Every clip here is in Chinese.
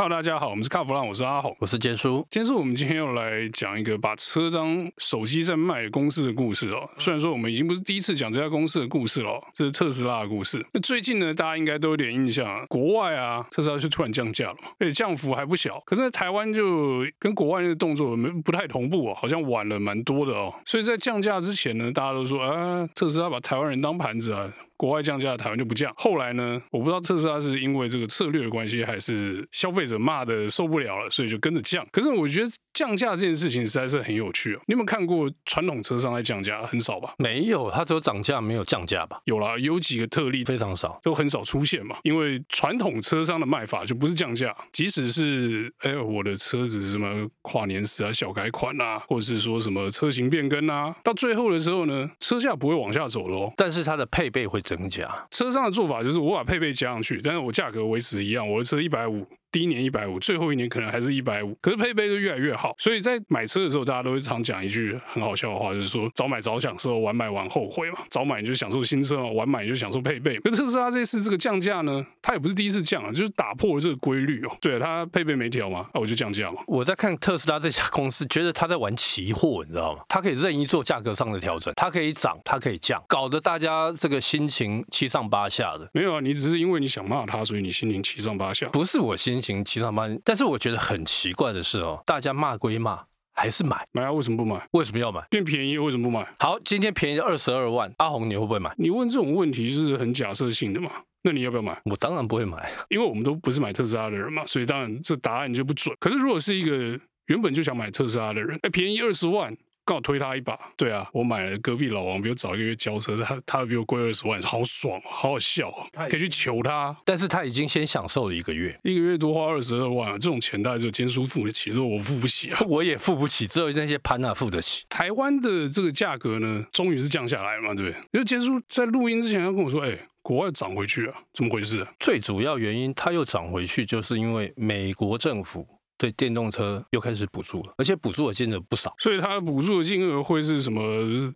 Hello，大家好，我们是卡弗朗，我是阿红，我是坚叔。坚叔，我们今天要来讲一个把车当手机在卖的公司的故事哦。虽然说我们已经不是第一次讲这家公司的故事了，这是特斯拉的故事。那最近呢，大家应该都有点印象，国外啊，特斯拉就突然降价了嘛，而且降幅还不小。可是，在台湾就跟国外那个动作没不太同步哦，好像晚了蛮多的哦。所以在降价之前呢，大家都说啊，特斯拉把台湾人当盘子啊。国外降价，台湾就不降。后来呢，我不知道特斯拉是因为这个策略的关系，还是消费者骂的受不了了，所以就跟着降。可是我觉得降价这件事情实在是很有趣哦。你有没有看过传统车商在降价？很少吧？没有，它只有涨价，没有降价吧？有啦，有几个特例，非常少，都很少出现嘛。因为传统车商的卖法就不是降价，即使是哎，我的车子什么跨年时啊、小改款啊，或者是说什么车型变更啊，到最后的时候呢，车价不会往下走喽，但是它的配备会增加。车上的做法就是我把配备加上去，但是我价格维持一样，我的车一百五。第一年一百五，最后一年可能还是一百五，可是配备就越来越好。所以在买车的时候，大家都会常讲一句很好笑的话，就是说早买早享受，晚买晚后悔嘛。早买你就享受新车嘛，晚买你就享受配备。那特斯拉这次这个降价呢，它也不是第一次降啊，就是打破了这个规律哦。对，它配备没调嘛，那我就降价嘛。我在看特斯拉这家公司，觉得他在玩期货，你知道吗？它可以任意做价格上的调整，它可以涨，它可以降，搞得大家这个心情七上八下的。没有啊，你只是因为你想骂他，所以你心情七上八下。不是我心情七上八下。但是我觉得很奇怪的是哦，大家骂归骂，还是买买啊？为什么不买？为什么要买？变便宜为什么不买？好，今天便宜了二十二万，阿红你会不会买？你问这种问题是很假设性的嘛？那你要不要买？我当然不会买，因为我们都不是买特斯拉的人嘛，所以当然这答案就不准。可是如果是一个原本就想买特斯拉的人，哎，便宜二十万。刚好推他一把，对啊，我买了隔壁老王比我早一个月交车，他他比我贵二十万，好爽，好好笑，可以去求他。但是他已经先享受了一个月，一个月多花二十二万，这种钱大概只有坚叔付得起，这我付不起啊，我也付不起，只有那些潘娜付得起。台湾的这个价格呢，终于是降下来了嘛，对不对？因为坚叔在录音之前，他跟我说，哎，国外涨回去啊，怎么回事？最主要原因，它又涨回去，就是因为美国政府。对电动车又开始补助了，而且补助的金额不少，所以它补助的金额会是什么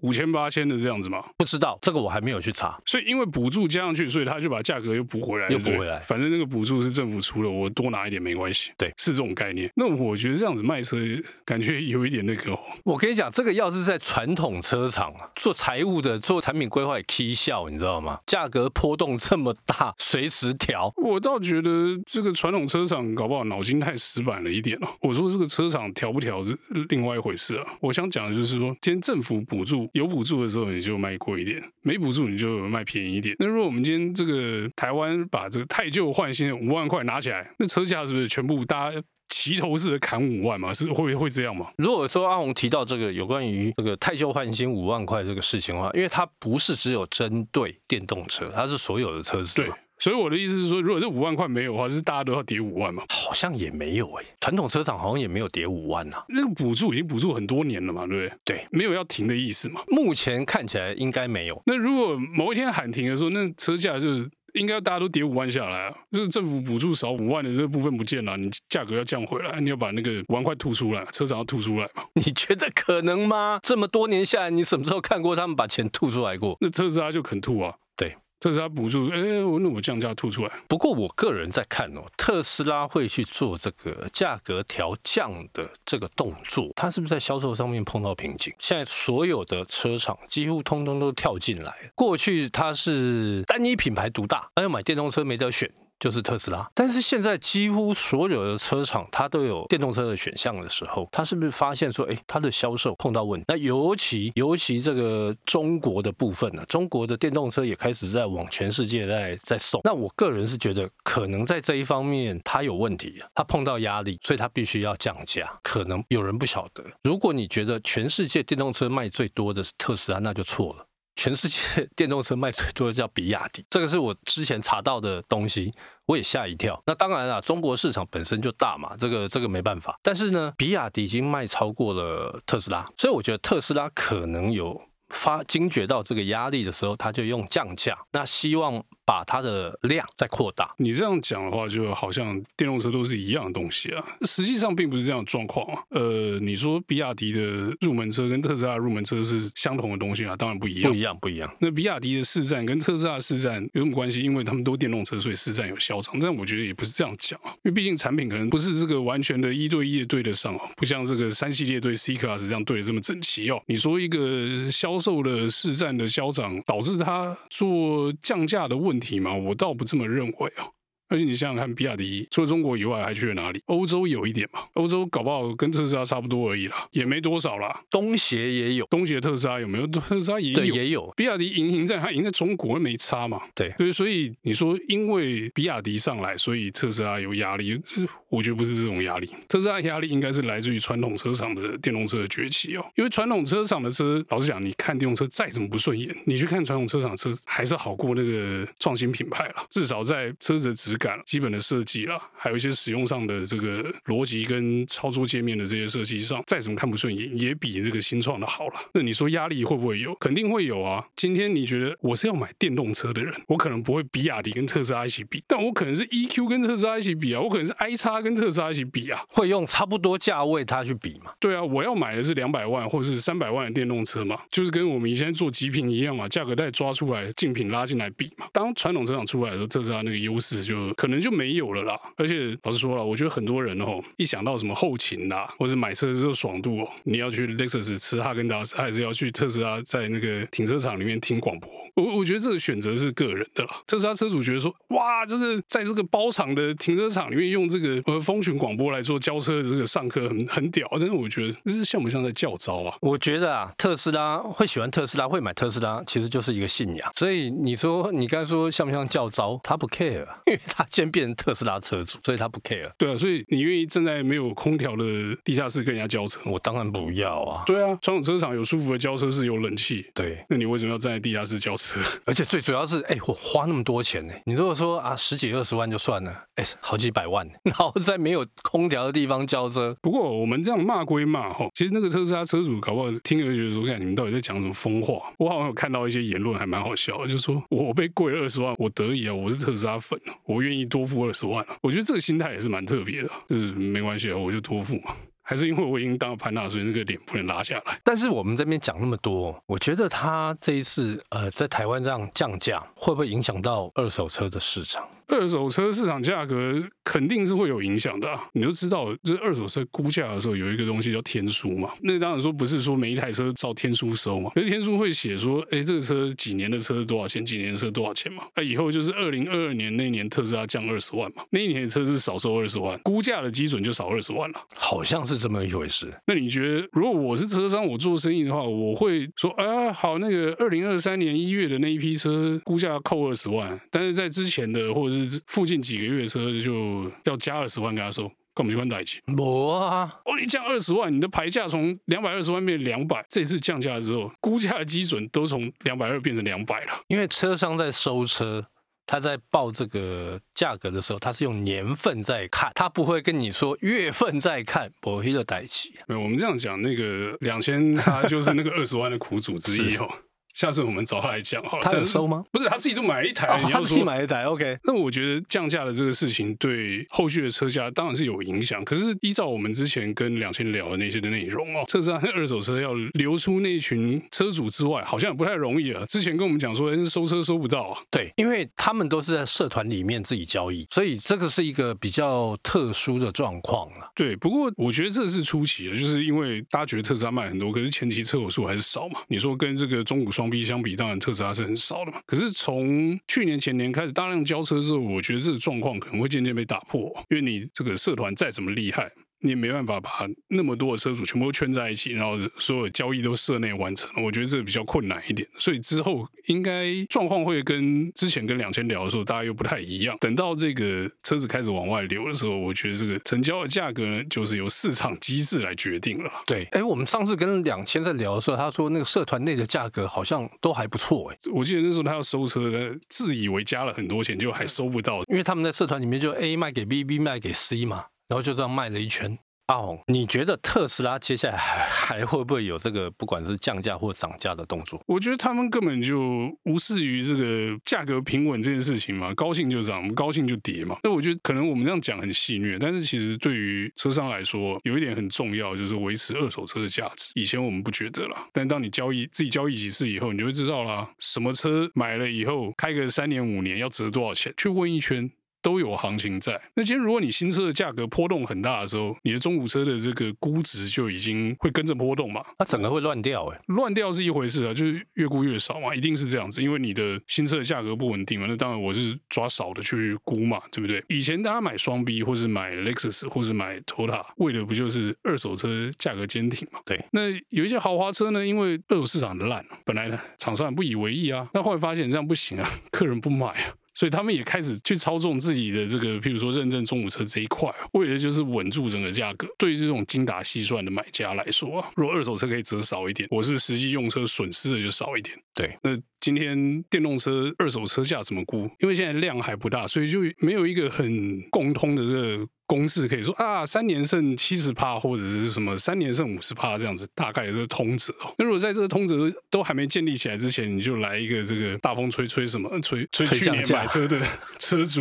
五千八千的这样子吗？不知道，这个我还没有去查。所以因为补助加上去，所以他就把价格又补回来，又补回来。反正那个补助是政府出的，我多拿一点没关系。对，是这种概念。那我觉得这样子卖车感觉有一点那个哦。我跟你讲，这个要是在传统车厂啊，做财务的、做产品规划也起笑，你知道吗？价格波动这么大，随时调。我倒觉得这个传统车厂搞不好脑筋太死板了一点哦。我说。这个车厂调不调是另外一回事啊！我想讲的就是说，今天政府补助有补助的时候，你就卖贵一点；没补助，你就卖便宜一点。那如果我们今天这个台湾把这个太旧换新的五万块拿起来，那车价是不是全部大家齐头式的砍五万嘛？是会会这样吗？如果说阿红提到这个有关于这个太旧换新五万块这个事情的话，因为它不是只有针对电动车，它是所有的车子。对。所以我的意思是说，如果这五万块没有的话，是大家都要叠五万嘛？好像也没有哎、欸，传统车厂好像也没有叠五万呐、啊。那个补助已经补助很多年了嘛，对不对？对，没有要停的意思嘛。目前看起来应该没有。那如果某一天喊停的时候，那车价就是应该大家都叠五万下来啊，就是政府补助少五万的这部分不见了，你价格要降回来，你要把那个五万块吐出来，车厂要吐出来嘛？你觉得可能吗？这么多年下来，你什么时候看过他们把钱吐出来过？那特斯拉就肯吐啊。对。特斯拉补助，哎，我那我降价吐出来。不过我个人在看哦，特斯拉会去做这个价格调降的这个动作，它是不是在销售上面碰到瓶颈？现在所有的车厂几乎通通都跳进来。过去它是单一品牌独大，还要买电动车没得选。就是特斯拉，但是现在几乎所有的车厂它都有电动车的选项的时候，它是不是发现说，哎，它的销售碰到问题？那尤其尤其这个中国的部分呢，中国的电动车也开始在往全世界在在送。那我个人是觉得，可能在这一方面它有问题，它碰到压力，所以它必须要降价。可能有人不晓得，如果你觉得全世界电动车卖最多的是特斯拉，那就错了。全世界 电动车卖最多的叫比亚迪，这个是我之前查到的东西，我也吓一跳。那当然了，中国市场本身就大嘛，这个这个没办法。但是呢，比亚迪已经卖超过了特斯拉，所以我觉得特斯拉可能有发惊觉到这个压力的时候，他就用降价，那希望把它的量再扩大。你这样讲的话，就好像电动车都是一样的东西啊，实际上并不是这样的状况啊。呃，你说比亚迪的入门车跟特斯拉入门车是相同的东西啊，当然不一样，不一样，不一样。那比亚迪的市占跟特斯拉的市占有什么关系？因为他们都电动车，所以市占有消长。但我觉得也不是这样讲啊，因为毕竟产品可能不是这个完全的一对一的对得上啊，不像这个三系列对 C Class 这样对得这么整齐哦。你说一个销受了市占的消长导致他做降价的问题嘛？我倒不这么认为啊。而且你想想看，比亚迪除了中国以外还去了哪里？欧洲有一点嘛，欧洲搞不好跟特斯拉差不多而已啦，也没多少啦。东协也有，东协特斯拉有没有？特斯拉也有，也有。比亚迪赢赢在它赢在中国没差嘛？对，对，所以你说因为比亚迪上来，所以特斯拉有压力，我觉得不是这种压力。特斯拉压力应该是来自于传统车厂的电动车的崛起哦，因为传统车厂的车，老实讲，你看电动车再怎么不顺眼，你去看传统车厂车还是好过那个创新品牌了，至少在车子的质感、基本的设计啦，还有一些使用上的这个逻辑跟操作界面的这些设计上，再怎么看不顺眼，也比这个新创的好了。那你说压力会不会有？肯定会有啊。今天你觉得我是要买电动车的人，我可能不会比亚迪跟特斯拉一起比，但我可能是 EQ 跟特斯拉一起比啊，我可能是 i 叉跟特斯拉一起比啊，会用差不多价位它去比嘛？对啊，我要买的是两百万或者是三百万的电动车嘛，就是跟我们以前做极品一样嘛，价格带抓出来，竞品拉进来比嘛。当传统车厂出来的时候，特斯拉那个优势就可能就没有了啦。而且老实说了，我觉得很多人哦，一想到什么后勤呐，或者买车的时候爽度哦，你要去 Lexus 吃哈根达斯，还是要去特斯拉在那个停车场里面听广播？我我觉得这个选择是个人的啦。特斯拉车主觉得说，哇，这个在这个包场的停车场里面用这个呃蜂群广播来做交车的这个上课很很屌，但是我觉得这是像不像在教招啊？我觉得啊，特斯拉会喜欢特斯拉，会买特斯拉，其实就是一个信仰。所以你说你刚才说像不像教招？他不 care，因为他先变成特斯拉车主，所以他不 care。对啊，所以你愿意站在没有空调的地下室跟人家交车？我当然不要啊。对啊，传统车厂有舒服的交车室，有冷气。对，那你为什么要站在地下室交车？而且最主要是，哎，我花那么多钱呢。你如果说啊，十几二十万就算了，哎，好几百万，然后在没有空调的地方交车。不过我们这样骂归骂哈，其实那个特斯拉车主搞不好听了觉得说，看你们到底在讲什么疯话。我好像有看到一些言论还蛮好笑的，就是说我被贵了二十万，我得意啊，我是特斯拉粉啊，我愿意多付二十万啊。我觉得这个心态也是蛮特别的，就是没关系啊，我就多付嘛。还是因为我已经当了潘大，所以那个脸不能拉下来。但是我们这边讲那么多，我觉得他这一次呃在台湾这样降价，会不会影响到二手车的市场？二手车市场价格肯定是会有影响的啊，你就知道，就是二手车估价的时候有一个东西叫天书嘛。那当然说不是说每一台车照天书收嘛，可是天书会写说，哎，这个车几年的车多少钱，几年的车多少钱嘛。那以后就是二零二二年那年特斯拉降二十万嘛，那一年的车是不是少收二十万？估价的基准就少二十万了，好像是这么一回事。那你觉得，如果我是车商，我做生意的话，我会说，啊，好，那个二零二三年一月的那一批车估价扣二十万，但是在之前的或者是附近几个月车就要加二十万给他收，跟我们去换代金？没啊！哦，你降二十万，你的牌价从两百二十万变两百，这次降价之后，估价的基准都从两百二变成两百了。因为车商在收车，他在报这个价格的时候，他是用年份在看，他不会跟你说月份在看，我黑的代金。没有，我们这样讲，那个两千，他就是那个二十万的苦主之一哦。下次我们找他来讲好了。他有收吗？不是，他自己都买了一台。哦、你要说他自己买一台，OK。那我觉得降价的这个事情对后续的车价当然是有影响。可是依照我们之前跟两千聊的那些的内容哦，特斯拉二手车要流出那群车主之外，好像也不太容易啊。之前跟我们讲说，收车收不到啊。对，因为他们都是在社团里面自己交易，所以这个是一个比较特殊的状况啊。对，不过我觉得这是初期的，就是因为大家觉得特斯拉卖很多，可是前期车友数还是少嘛。你说跟这个中古双 B 相比，当然。特斯拉是很少的嘛，可是从去年前年开始大量交车之后，我觉得这个状况可能会渐渐被打破，因为你这个社团再怎么厉害。你也没办法把那么多的车主全部都圈在一起，然后所有交易都社内完成。我觉得这个比较困难一点，所以之后应该状况会跟之前跟两千聊的时候，大家又不太一样。等到这个车子开始往外流的时候，我觉得这个成交的价格呢，就是由市场机制来决定了。对，哎，我们上次跟两千在聊的时候，他说那个社团内的价格好像都还不错。哎，我记得那时候他要收车，自以为加了很多钱，就还收不到，因为他们在社团里面就 A 卖给 B，B 卖给 C 嘛。然后就这样卖了一圈，阿红，你觉得特斯拉接下来还 还会不会有这个不管是降价或涨价的动作？我觉得他们根本就无视于这个价格平稳这件事情嘛，高兴就涨，不高兴就跌嘛。那我觉得可能我们这样讲很戏谑，但是其实对于车商来说，有一点很重要，就是维持二手车的价值。以前我们不觉得啦，但当你交易自己交易几次以后，你就会知道啦，什么车买了以后开个三年五年要值多少钱，去问一圈。都有行情在。那今天如果你新车的价格波动很大的时候，你的中古车的这个估值就已经会跟着波动嘛？它整个会乱掉哎，乱掉是一回事啊，就是越估越少嘛，一定是这样子，因为你的新车的价格不稳定嘛。那当然我是抓少的去估嘛，对不对？以前大家买双 B 或是买 Lexus 或是买 Toyota，为的不就是二手车价格坚挺嘛？对。那有一些豪华车呢，因为二手市场的烂，本来呢厂商也不以为意啊，那后来发现这样不行啊，客人不买啊。所以他们也开始去操纵自己的这个，譬如说认证中古车这一块，为的就是稳住整个价格。对于这种精打细算的买家来说啊，如果二手车可以折少一点，我是实际用车损失的就少一点。对，那今天电动车二手车价怎么估？因为现在量还不大，所以就没有一个很共通的这个。公式可以说啊，三年剩七十趴，或者是什么三年剩五十趴这样子，大概的这个通则哦。那如果在这个通则都还没建立起来之前，你就来一个这个大风吹吹什么吹 吹去年买车的 车主，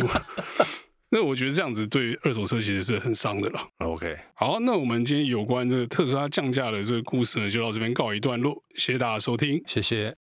那我觉得这样子对二手车其实是很伤的了。OK，好，那我们今天有关这个特斯拉降价的这个故事呢，就到这边告一段落，谢谢大家收听，谢谢。